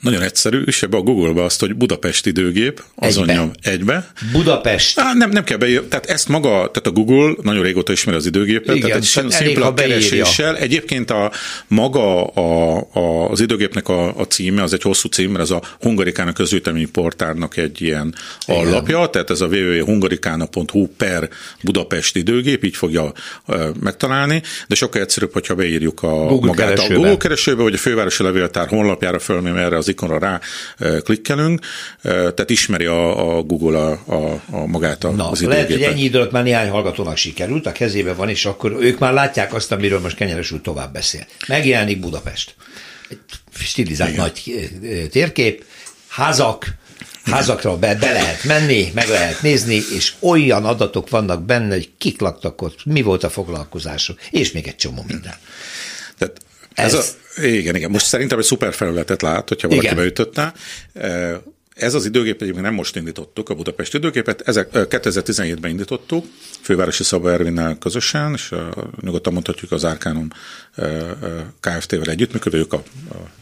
Nagyon egyszerű, és ebbe a Google-ba azt, hogy Budapest időgép, azon egybe. nyom egybe. Budapest. Á, nem, nem kell beírni, tehát ezt maga, tehát a Google nagyon régóta ismeri az időgépet, Igen, tehát egy szimpla kereséssel. Egyébként a maga a, a, az időgépnek a, a címe, az egy hosszú cím, mert ez a Hungarikának közültemény portárnak egy ilyen Igen. allapja, tehát ez a www.hungarikana.hu per Budapest időgép, így fogja uh, megtalálni, de sokkal egyszerűbb, hogyha beírjuk a Google magát keresőbe. a Google keresőbe, vagy a fővárosi levéltár honlapjára fölmém erre az ikonra rá klikkelünk, tehát ismeri a, a Google a, a, a magát a, Na, az lehet, hogy ennyi idő alatt már néhány hallgatónak sikerült, a kezébe van, és akkor ők már látják azt, amiről most Kenyeres úr tovább beszél. Megjelenik Budapest. Stilizált Igen. nagy térkép, házak, házakra be, be lehet menni, meg lehet nézni, és olyan adatok vannak benne, hogy kik laktak ott, mi volt a foglalkozásuk, és még egy csomó minden. Tehát ez, ez a, igen, igen. Most szerintem egy szuper felületet lát, hogyha valaki igen. beütötte. Ez az időgép egyébként nem most indítottuk, a Budapest időgépet, ezek 2017-ben indítottuk, fővárosi Szaba Ervinnel közösen, és nyugodtan mondhatjuk az Arcanum Kft-vel együttműködő, ők a,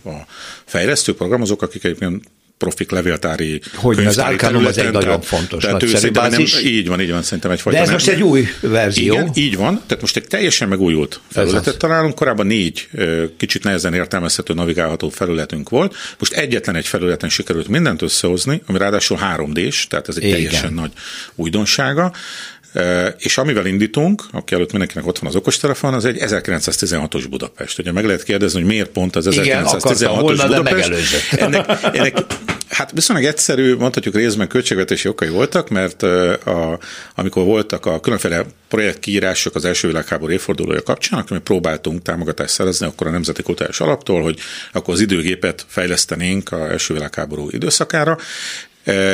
a, a fejlesztők, programozók, akik egyébként profik levéltári Hogy az Arcanum az egy nagyon fontos, tehát nagyszerű bázis. Nem, így van, így van, szerintem egyfajta. De ez nem, most egy új verzió. Igen, így van, tehát most egy teljesen megújult felületet találunk, korábban négy kicsit nehezen értelmezhető, navigálható felületünk volt, most egyetlen egy felületen sikerült mindent összehozni, ami ráadásul 3D-s, tehát ez egy Igen. teljesen nagy újdonsága, és amivel indítunk, aki előtt mindenkinek ott van az okostelefon, az egy 1916-os Budapest. Ugye meg lehet kérdezni, hogy miért pont az 1916-os Budapest. Ennek, ennek Hát viszonylag egyszerű, mondhatjuk részben költségvetési okai voltak, mert a, amikor voltak a különféle projektkiírások az első világháború évfordulója kapcsán, akkor mi próbáltunk támogatást szerezni akkor a Nemzeti Kultúrás Alaptól, hogy akkor az időgépet fejlesztenénk a első világháború időszakára,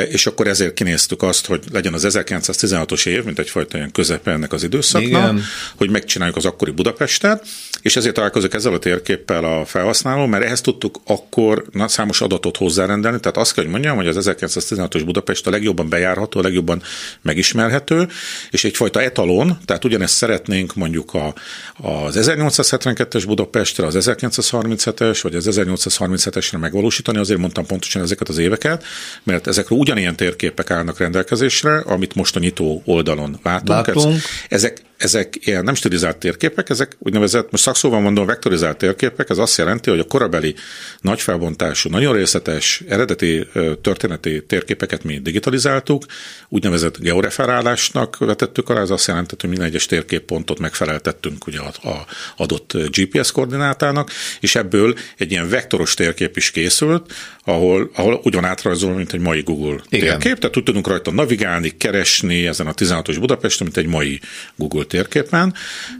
és akkor ezért kinéztük azt, hogy legyen az 1916-os év, mint egyfajta ilyen közepe ennek az időszaknak, Igen. hogy megcsináljuk az akkori Budapestet, és ezért találkozok ezzel a térképpel a felhasználó, mert ehhez tudtuk akkor számos adatot hozzárendelni, tehát azt kell, hogy mondjam, hogy az 1916-os Budapest a legjobban bejárható, a legjobban megismerhető, és egyfajta etalon, tehát ugyanezt szeretnénk mondjuk a, az 1872-es Budapestre, az 1937-es, vagy az 1837-esre megvalósítani, azért mondtam pontosan ezeket az éveket, mert ezek épületekről ugyanilyen térképek állnak rendelkezésre, amit most a nyitó oldalon látunk. látunk. Ezek ezek ilyen nem stilizált térképek, ezek úgynevezett, most szakszóval mondom, vektorizált térképek, ez azt jelenti, hogy a korabeli nagyfelbontású, nagyon részletes, eredeti történeti térképeket mi digitalizáltuk, úgynevezett georeferálásnak vetettük alá, ez azt jelenti, hogy minden egyes térképpontot megfeleltettünk ugye a, a adott GPS koordinátának, és ebből egy ilyen vektoros térkép is készült, ahol, ahol ugyan átrajzol, mint egy mai Google Igen. térkép, tehát úgy tudunk rajta navigálni, keresni ezen a 16-os Budapesten, mint egy mai Google térképen,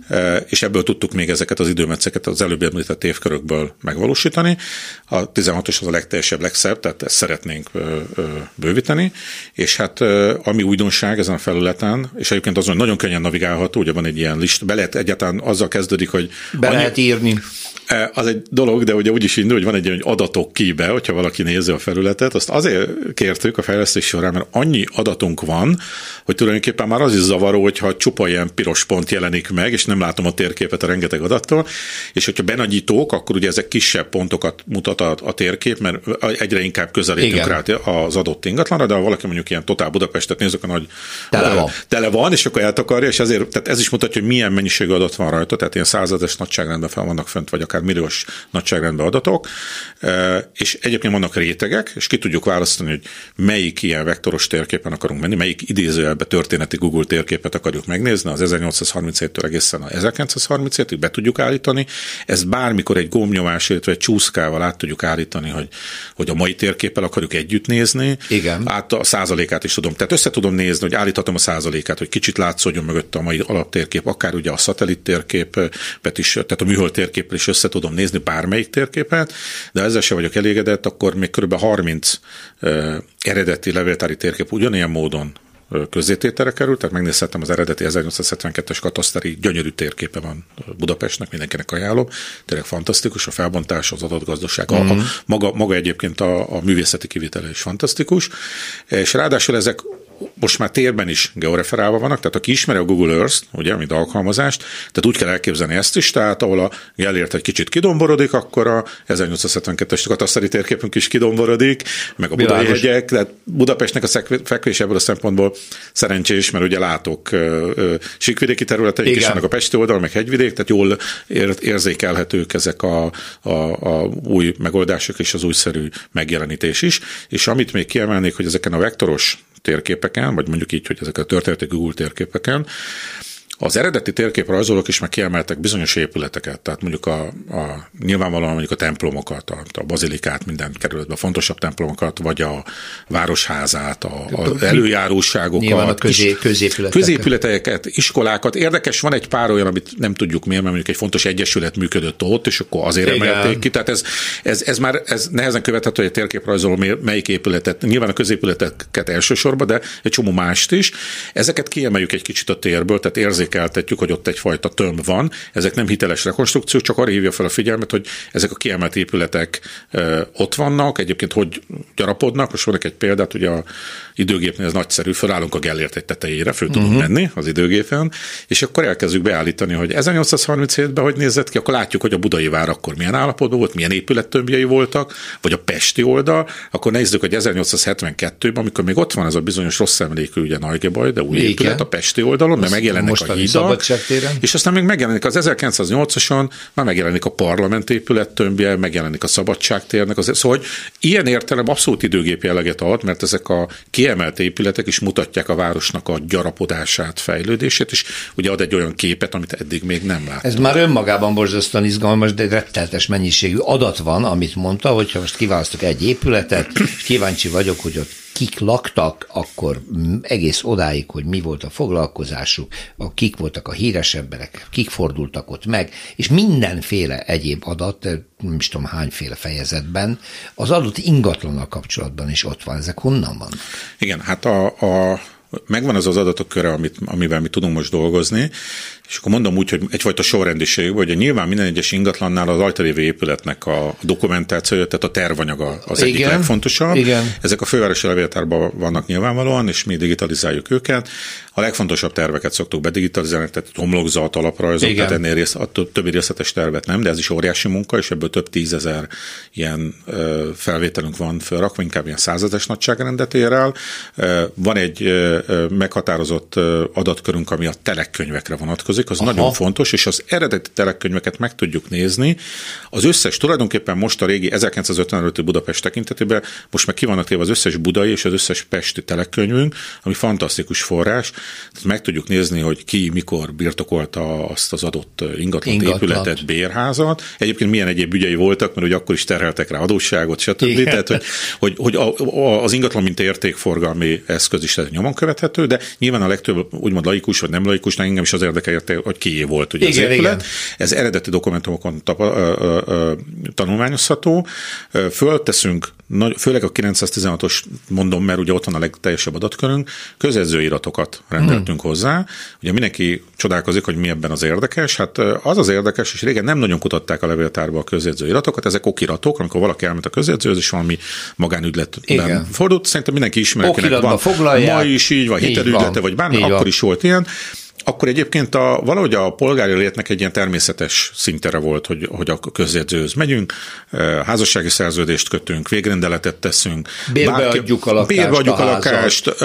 e, és ebből tudtuk még ezeket az időmetszeket az előbb említett évkörökből megvalósítani. A 16-os az a legteljesebb, legszebb, tehát ezt szeretnénk bővíteni, és hát ami újdonság ezen a felületen, és egyébként azon nagyon könnyen navigálható, ugye van egy ilyen list, be lehet egyáltalán azzal kezdődik, hogy... Be annyi, lehet írni. E, az egy dolog, de ugye úgy is indul, hogy van egy olyan adatok kibe, hogyha valaki nézi a felületet, azt azért kértük a fejlesztés során, mert annyi adatunk van, hogy tulajdonképpen már az is zavaró, hogyha csupa ilyen piros pont jelenik meg, és nem látom a térképet a rengeteg adattól, és hogyha benagyítók, akkor ugye ezek kisebb pontokat mutat a, a térkép, mert egyre inkább közelítünk rá az adott ingatlanra, de ha valaki mondjuk ilyen totál Budapestet nézzük, a nagy tele van. tele van, és akkor eltakarja, és ezért, tehát ez is mutatja, hogy milyen mennyiségű adat van rajta, tehát ilyen százados nagyságrendben vannak fönt, vagy akár milliós nagyságrendben adatok, és egyébként vannak rétegek, és ki tudjuk választani, hogy melyik ilyen vektoros térképen akarunk menni, melyik idézőjelbe történeti Google térképet akarjuk megnézni, az 1837-től egészen a 1937-ig be tudjuk állítani. Ez bármikor egy gombnyomás, illetve egy csúszkával át tudjuk állítani, hogy, hogy a mai térképpel akarjuk együtt nézni. Igen. Át a százalékát is tudom. Tehát össze tudom nézni, hogy állíthatom a százalékát, hogy kicsit látszódjon mögött a mai alaptérkép, akár ugye a szatellit térképet is, tehát a műhold térképpel is össze tudom nézni bármelyik térképet, de ezzel sem vagyok elégedett, akkor még kb. 30 uh, eredeti levéltári térkép ugyanilyen módon közzétételre került, tehát megnézhettem az eredeti 1872-es kataszteri gyönyörű térképe van Budapestnek, mindenkinek ajánlom. Tényleg fantasztikus, a felbontás, az adatgazdaság, mm-hmm. a, a, maga, maga egyébként a, a művészeti kivitele is fantasztikus, és ráadásul ezek most már térben is georeferálva vannak, tehát aki ismeri a Google Earth, ugye, mint alkalmazást, tehát úgy kell elképzelni ezt is, tehát ahol a Gellért egy kicsit kidomborodik, akkor a 1872-es kataszteri térképünk is kidomborodik, meg a Budai hegyek, tehát Budapestnek a fekvés ebből a szempontból szerencsés, mert ugye látok síkvidéki területeik is vannak a Pesti oldal, meg hegyvidék, tehát jól érzékelhetők ezek a, a, a új megoldások és az újszerű megjelenítés is, és amit még kiemelnék, hogy ezeken a vektoros térképeken, vagy mondjuk így, hogy ezek a történeti Google térképeken, az eredeti térképrajzolók is meg kiemeltek bizonyos épületeket, tehát mondjuk a, a nyilvánvalóan mondjuk a templomokat, a, a bazilikát, minden kerületben, a fontosabb templomokat, vagy a városházát, a, a előjáróságokat, Nyilván a közé, középületeket. középületeket, iskolákat. Érdekes, van egy pár olyan, amit nem tudjuk miért, mert mondjuk egy fontos egyesület működött ott, és akkor azért Igen. emelték ki. Tehát ez, ez, ez már ez nehezen követhető, hogy a térképrajzoló melyik épületet, nyilván a középületeket elsősorban, de egy csomó mást is. Ezeket kiemeljük egy kicsit a térből, tehát érzék érzékeltetjük, hogy ott egyfajta tömb van. Ezek nem hiteles rekonstrukciók, csak arra hívja fel a figyelmet, hogy ezek a kiemelt épületek ott vannak, egyébként hogy gyarapodnak. Most mondok egy példát, ugye a időgépnél ez nagyszerű, felállunk a Gellért egy tetejére, föl tudunk uh-huh. menni az időgépen, és akkor elkezdjük beállítani, hogy 1837-ben hogy nézett ki, akkor látjuk, hogy a budai vár akkor milyen állapotban volt, milyen épülettömbjei voltak, vagy a pesti oldal, akkor nézzük, hogy 1872-ben, amikor még ott van ez a bizonyos rossz emlékű, ugye Nagygebaj, de új Igen. épület a pesti oldalon, mert megjelennek a hídak, és aztán még megjelenik az 1908-ason, már megjelenik a parlament épület tömbje, megjelenik a szabadságtérnek, az, szóval hogy ilyen értelem abszolút időgép jelleget ad, mert ezek a kiemelt épületek is mutatják a városnak a gyarapodását, fejlődését, és ugye ad egy olyan képet, amit eddig még nem láttam. Ez már önmagában borzasztóan izgalmas, de retteltes mennyiségű adat van, amit mondta, hogyha most kiválasztok egy épületet, kíváncsi vagyok, hogy ott kik laktak, akkor egész odáig, hogy mi volt a foglalkozásuk, a kik voltak a híres emberek, kik fordultak ott meg, és mindenféle egyéb adat, nem is tudom hányféle fejezetben, az adott ingatlannal kapcsolatban is ott van. Ezek honnan vannak? Igen, hát a, a megvan az az adatok köre, amit, amivel mi tudunk most dolgozni, és akkor mondom úgy, hogy egyfajta sorrendiség, hogy nyilván minden egyes ingatlannál az rajta épületnek a dokumentációja, tehát a tervanyaga az Igen. egyik legfontosabb. Igen. Ezek a fővárosi levéltárban vannak nyilvánvalóan, és mi digitalizáljuk őket. A legfontosabb terveket szoktuk bedigitalizálni, tehát homlokzat, alaprajzok, Igen. tehát ennél rész, a többi részletes tervet nem, de ez is óriási munka, és ebből több tízezer ilyen felvételünk van felrakva, inkább ilyen százezes nagyságrendet ér el. Van egy meghatározott adatkörünk, ami a telekönyvekre vonatkozik, az Aha. nagyon fontos, és az eredeti telekönyveket meg tudjuk nézni. Az összes, tulajdonképpen most a régi 1955 Budapest tekintetében, most meg ki vannak téve az összes budai és az összes pesti telekönyvünk, ami fantasztikus forrás, tehát meg tudjuk nézni, hogy ki mikor birtokolta azt az adott ingatlan, épületet, bérházat. Egyébként milyen egyéb ügyei voltak, mert hogy akkor is terheltek rá adósságot, stb. Igen. Tehát, hogy, hogy, hogy a, a, az ingatlan, mint értékforgalmi eszköz is nyomon követhető, de nyilván a legtöbb úgymond laikus vagy nem laikus, engem is az érdekel, hogy kié volt ugye igen, az épület. Igen. Ez eredeti dokumentumokon tapa, ö, ö, ö, tanulmányozható. Fölteszünk, főleg a 916-os mondom, mert ugye ott van a legteljesebb adatkörünk, közedzőiratokat rendeltünk hmm. hozzá. Ugye mindenki csodálkozik, hogy mi ebben az érdekes. Hát az az érdekes, és régen nem nagyon kutatták a levéltárba a közjegyzőiratokat, ezek okiratok, amikor valaki elment a közjegyzőhöz, és valami magánügyletben Igen. fordult. Szerintem mindenki ismer, van. Foglalják. Ma is így van, hitelügylete, vagy bármi, akkor van. is volt ilyen akkor egyébként a, valahogy a polgári létnek egy ilyen természetes szintere volt, hogy, hogy a közjegyzőhöz megyünk, házassági szerződést kötünk, végrendeletet teszünk. Bérbe bárki, adjuk a lakást. Bérbe adjuk a, a lakást,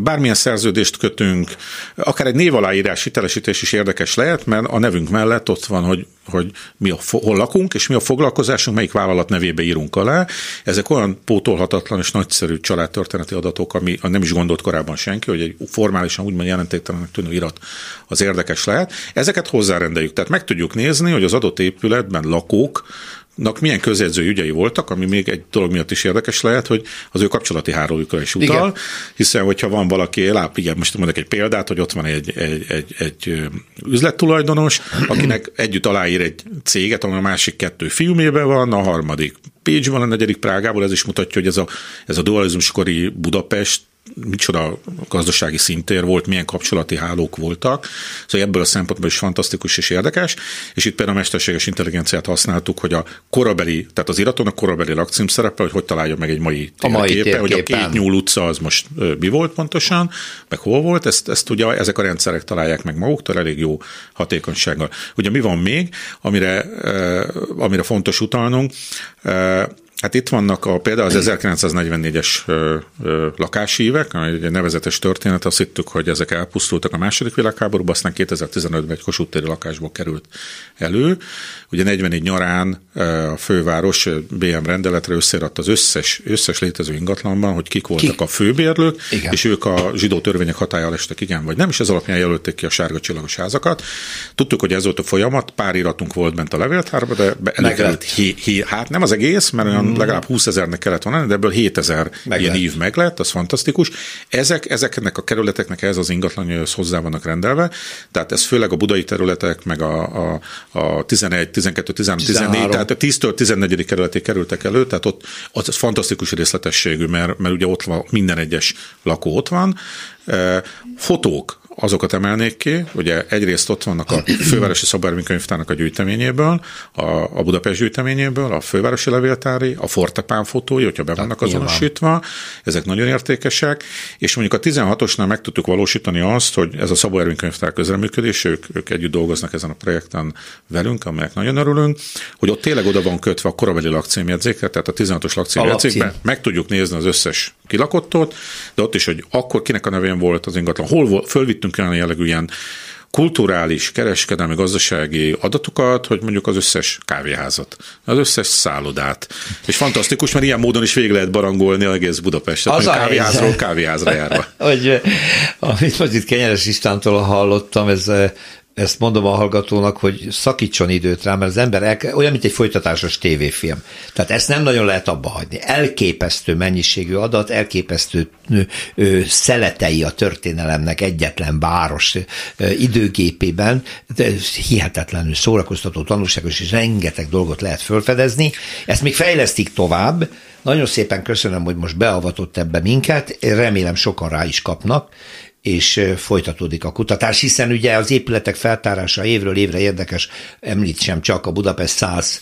bármilyen szerződést kötünk, akár egy névaláírás hitelesítés is érdekes lehet, mert a nevünk mellett ott van, hogy hogy mi a, hol lakunk, és mi a foglalkozásunk, melyik vállalat nevébe írunk alá. Ezek olyan pótolhatatlan és nagyszerű családtörténeti adatok, ami nem is gondolt korábban senki, hogy egy formálisan úgymond jelentéktelenek tűnő irat az érdekes lehet. Ezeket hozzárendeljük, tehát meg tudjuk nézni, hogy az adott épületben lakók nak milyen közjegyző ügyei voltak, ami még egy dolog miatt is érdekes lehet, hogy az ő kapcsolati hálójukra is utal, igen. hiszen hogyha van valaki, láp, igen, most mondok egy példát, hogy ott van egy, egy, egy, egy üzlettulajdonos, akinek együtt aláír egy céget, ahol a másik kettő fiumében van, a harmadik Pécs van, a negyedik Prágából, ez is mutatja, hogy ez a, ez a dualizmuskori Budapest micsoda gazdasági szintér volt, milyen kapcsolati hálók voltak. Szóval ebből a szempontból is fantasztikus és érdekes. És itt például a mesterséges intelligenciát használtuk, hogy a korabeli, tehát az iraton a korabeli lakcím szerepel, hogy hogy találja meg egy mai térképe, hogy a két nyúl utca az most mi volt pontosan, meg hol volt, ezt, ezt ugye ezek a rendszerek találják meg maguktól elég jó hatékonysággal. Ugye mi van még, amire, amire fontos utalnunk, Hát itt vannak a, például az 1944-es lakásívek, egy nevezetes történet, azt hittük, hogy ezek elpusztultak a második világháborúban, aztán 2015-ben egy Kossuth lakásból került elő. Ugye 44 nyarán a főváros BM rendeletre összeradta az összes, összes létező ingatlanban, hogy kik voltak ki? a főbérlők, igen. és ők a zsidó törvények hatája estek, igen vagy nem, és ez alapján jelölték ki a sárga csillagos házakat. Tudtuk, hogy ez volt a folyamat, pár iratunk volt bent a levéltárba, de előkerült, hi, hi, hát nem az egész, mert olyan mm. legalább 20 ezernek kellett volna, de ebből 7 ezer ilyen ív meglett, az fantasztikus. Ezek, ezeknek a kerületeknek ez az ingatlanjaihoz hozzá vannak rendelve, tehát ez főleg a budai területek, meg a, a, a 11, 12, 13, 14, tehát a 10-től 14. kerületig kerültek elő, tehát ott az fantasztikus részletességű, mert, mert ugye ott van minden egyes lakó ott van. Fotók, azokat emelnék ki, ugye egyrészt ott vannak a Fővárosi Szabármi Könyvtárnak a gyűjteményéből, a, a Budapest gyűjteményéből, a Fővárosi Levéltári, a Fortepán fotói, hogyha be vannak azonosítva, ezek nagyon értékesek, és mondjuk a 16-osnál meg tudtuk valósítani azt, hogy ez a Szabó Ervin Könyvtár közreműködés, ők, ők együtt dolgoznak ezen a projekten velünk, amelyek nagyon örülünk, hogy ott tényleg oda van kötve a korabeli lakcímjegyzékre, tehát a 16-os lakcímjegyzékben meg tudjuk nézni az összes kilakottot, de ott is, hogy akkor kinek a nevén volt az ingatlan, hol volt, fölvittünk el jellegű ilyen kulturális, kereskedelmi, gazdasági adatokat, hogy mondjuk az összes kávéházat, az összes szállodát. És fantasztikus, mert ilyen módon is végig lehet barangolni az egész Budapestet, az kávéházról kávéházra járva. hogy amit most itt Kenyeres Istvántól hallottam, ez ezt mondom a hallgatónak, hogy szakítson időt rá, mert az ember el, olyan, mint egy folytatásos tévéfilm. Tehát ezt nem nagyon lehet abba hagyni. Elképesztő mennyiségű adat, elképesztő ö, ö, szeletei a történelemnek egyetlen város ö, időgépében, de hihetetlenül szórakoztató, tanulságos, és rengeteg dolgot lehet felfedezni. Ezt még fejlesztik tovább, nagyon szépen köszönöm, hogy most beavatott ebbe minket, remélem sokan rá is kapnak, és folytatódik a kutatás, hiszen ugye az épületek feltárása évről évre érdekes, említsem csak a Budapest 100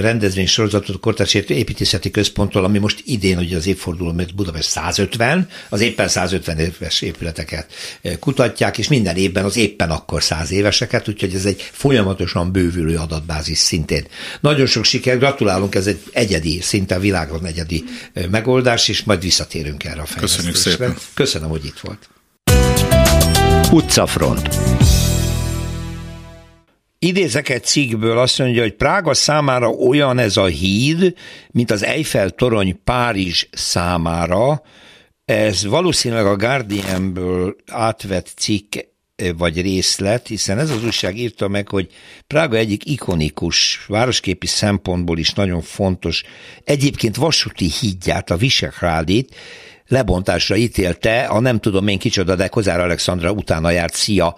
rendezvény sorozatot Kortárs Építészeti Központtól, ami most idén ugye az évforduló, mert Budapest 150, az éppen 150 éves épületeket kutatják, és minden évben az éppen akkor 100 éveseket, úgyhogy ez egy folyamatosan bővülő adatbázis szintén. Nagyon sok siker, gratulálunk, ez egy egyedi, szinte világon egyedi megoldás, és majd visszatérünk erre a fejlesztésre. Köszönjük szépen. Köszönöm, hogy itt volt. Utcafront. Idézek egy cikkből, azt mondja, hogy Prága számára olyan ez a híd, mint az Eiffel torony Párizs számára. Ez valószínűleg a Guardianből átvett cikk vagy részlet, hiszen ez az újság írta meg, hogy Prága egyik ikonikus, városképi szempontból is nagyon fontos, egyébként vasúti hídját, a Visegrádit, lebontásra ítélte, a nem tudom én kicsoda, de Kozár Alexandra utána járt, szia,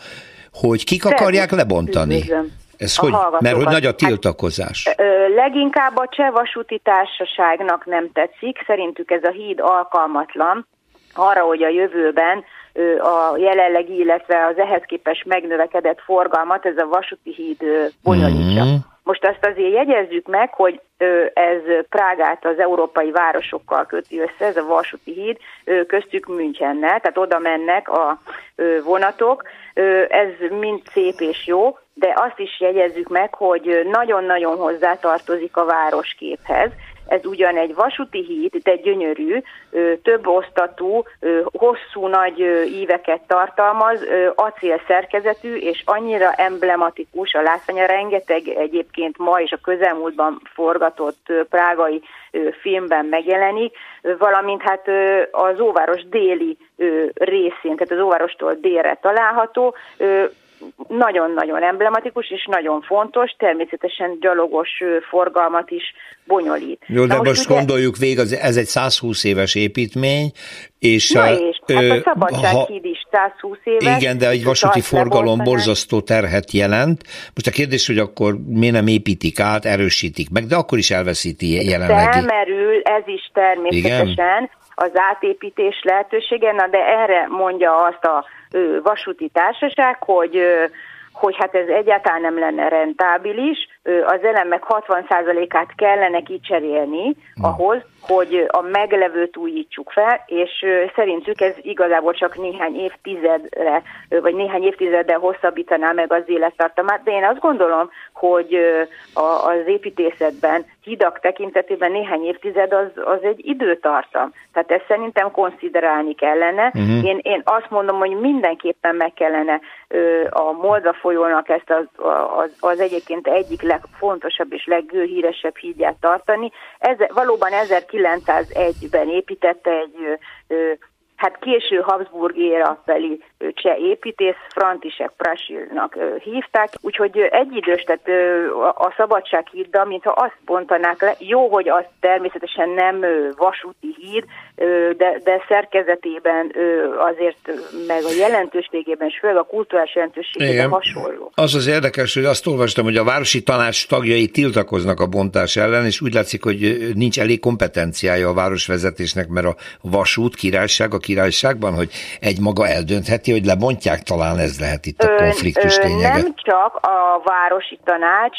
hogy kik akarják lebontani? Ez hogy, mert hogy nagy a tiltakozás. Hát, ö, leginkább a Cseh Vasúti Társaságnak nem tetszik, szerintük ez a híd alkalmatlan arra, hogy a jövőben a jelenlegi, illetve az ehhez képest megnövekedett forgalmat ez a vasúti híd bonyolítja. Mm. Most azt azért jegyezzük meg, hogy ez Prágát az európai városokkal köti össze, ez a vasúti híd, köztük Münchennel, tehát oda mennek a vonatok. Ez mind szép és jó, de azt is jegyezzük meg, hogy nagyon-nagyon hozzátartozik a városképhez, ez ugyan egy vasúti híd, de gyönyörű, több osztatú, hosszú nagy íveket tartalmaz, acél szerkezetű, és annyira emblematikus a látványa, rengeteg egyébként ma és a közelmúltban forgatott prágai filmben megjelenik, valamint hát az óváros déli részén, tehát az óvárostól délre található, nagyon-nagyon emblematikus és nagyon fontos, természetesen gyalogos forgalmat is bonyolít. Jó, de Na, most, ugye... gondoljuk végig, ez egy 120 éves építmény, és, Na és hát a Szabadsághíd is 120 éves. Igen, de egy vasúti forgalom borzasztó terhet jelent. Most a kérdés, hogy akkor miért nem építik át, erősítik meg, de akkor is elveszíti jelenlegi. Felmerül ez is természetesen Igen? Az átépítés lehetősége, na de erre mondja azt a vasúti társaság, hogy hogy hát ez egyáltalán nem lenne rentábilis, az elemek 60%-át kellene kicserélni ahhoz, hogy a meglevőt újítsuk fel, és szerintük ez igazából csak néhány évtizedre, vagy néhány évtizeddel hosszabbítaná meg az élettartamát, de én azt gondolom, hogy az építészetben hidak tekintetében néhány évtized az, az egy időtartam. Tehát ezt szerintem konsiderálni kellene. Uh-huh. Én, én azt mondom, hogy mindenképpen meg kellene a Moldva folyónak ezt az, az, az egyébként egyik legfontosabb és leghíresebb hídját tartani. Ez, valóban 1901-ben építette egy hát késő Habsburg éra beli cseh építész, František Prasilnak hívták, úgyhogy egyidős, tehát a szabadság hídda, mintha azt bontanák le, jó, hogy az természetesen nem vasúti híd, de, de szerkezetében azért, meg a jelentőségében, és főleg a kulturális jelentőségében Igen. hasonló. Az az érdekes, hogy azt olvastam, hogy a városi tanács tagjai tiltakoznak a bontás ellen, és úgy látszik, hogy nincs elég kompetenciája a városvezetésnek, mert a vasút királyság a királyságban, hogy egy maga eldöntheti, hogy lebontják, talán ez lehet itt a konfliktus lényege. Nem csak a városi tanács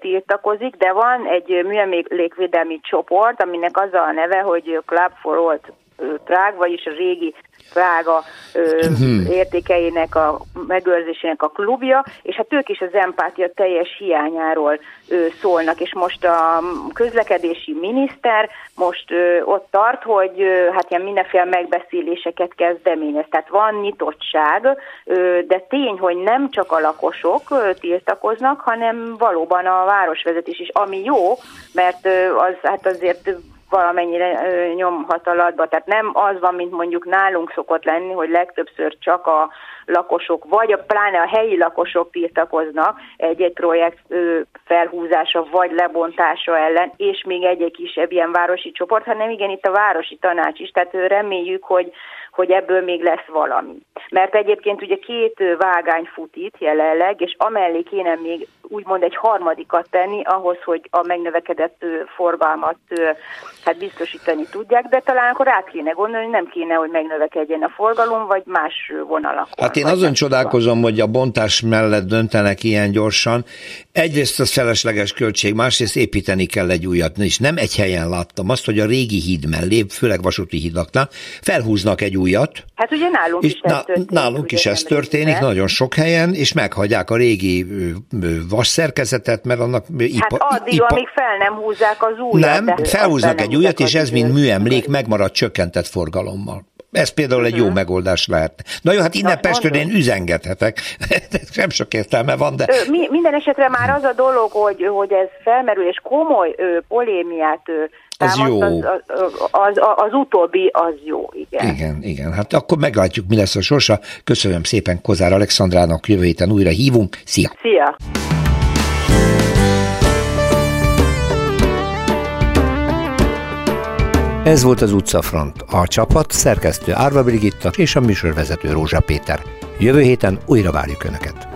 tiltakozik, de van egy műemlékvédelmi csoport, aminek az a neve, hogy Club for Old Prague, vagyis a régi Prága ö, mhm. értékeinek a megőrzésének a klubja, és hát ők is az empátia teljes hiányáról ö, szólnak, és most a közlekedési miniszter most ö, ott tart, hogy ö, hát ilyen mindenféle megbeszéléseket kezdeményez, tehát van nyitottság, ö, de tény, hogy nem csak a lakosok ö, tiltakoznak, hanem valóban a városvezetés is, ami jó, mert ö, az hát azért valamennyire nyomhat alatba. Tehát nem az van, mint mondjuk nálunk szokott lenni, hogy legtöbbször csak a lakosok, vagy a, pláne a helyi lakosok tiltakoznak egy-egy projekt felhúzása vagy lebontása ellen, és még egy-egy kisebb ilyen városi csoport, hanem igen, itt a városi tanács is, tehát reméljük, hogy hogy ebből még lesz valami. Mert egyébként ugye két vágány fut itt jelenleg, és amellé kéne még úgymond egy harmadikat tenni ahhoz, hogy a megnövekedett forgalmat hát biztosítani tudják, de talán akkor át kéne gondolni, nem kéne, hogy megnövekedjen a forgalom, vagy más vonalak. Hát én azon csodálkozom, hogy a bontás mellett döntenek ilyen gyorsan. Egyrészt az felesleges költség, másrészt építeni kell egy újat, és nem egy helyen láttam azt, hogy a régi híd mellé, főleg vasúti hídaknál felhúznak egy újat. Hát ugye nálunk és is ez történik. Nálunk is ez történik, régen. nagyon sok helyen, és meghagyják a régi vasszerkezetet, mert annak ipa, Hát addig, ipa... amíg fel nem húzzák az újat. Nem, felhúznak egy újat, és ez mint műemlék megmarad csökkentett forgalommal. Ez például egy jó uh-huh. megoldás lehet. Na jó, hát innen Pestről én üzengethetek, nem sok értelme van, de... Mi, minden esetre már az a dolog, hogy, hogy ez felmerül, és komoly ö, polémiát ö, az jó. Az, az, az, az utóbbi az jó, igen. Igen, igen. Hát akkor meglátjuk, mi lesz a sorsa. Köszönöm szépen Kozár Alexandrának, jövő héten újra hívunk. Szia! Szia! Ez volt az utcafront. A csapat szerkesztő Árva Brigitta és a műsorvezető Rózsa Péter. Jövő héten újra várjuk Önöket.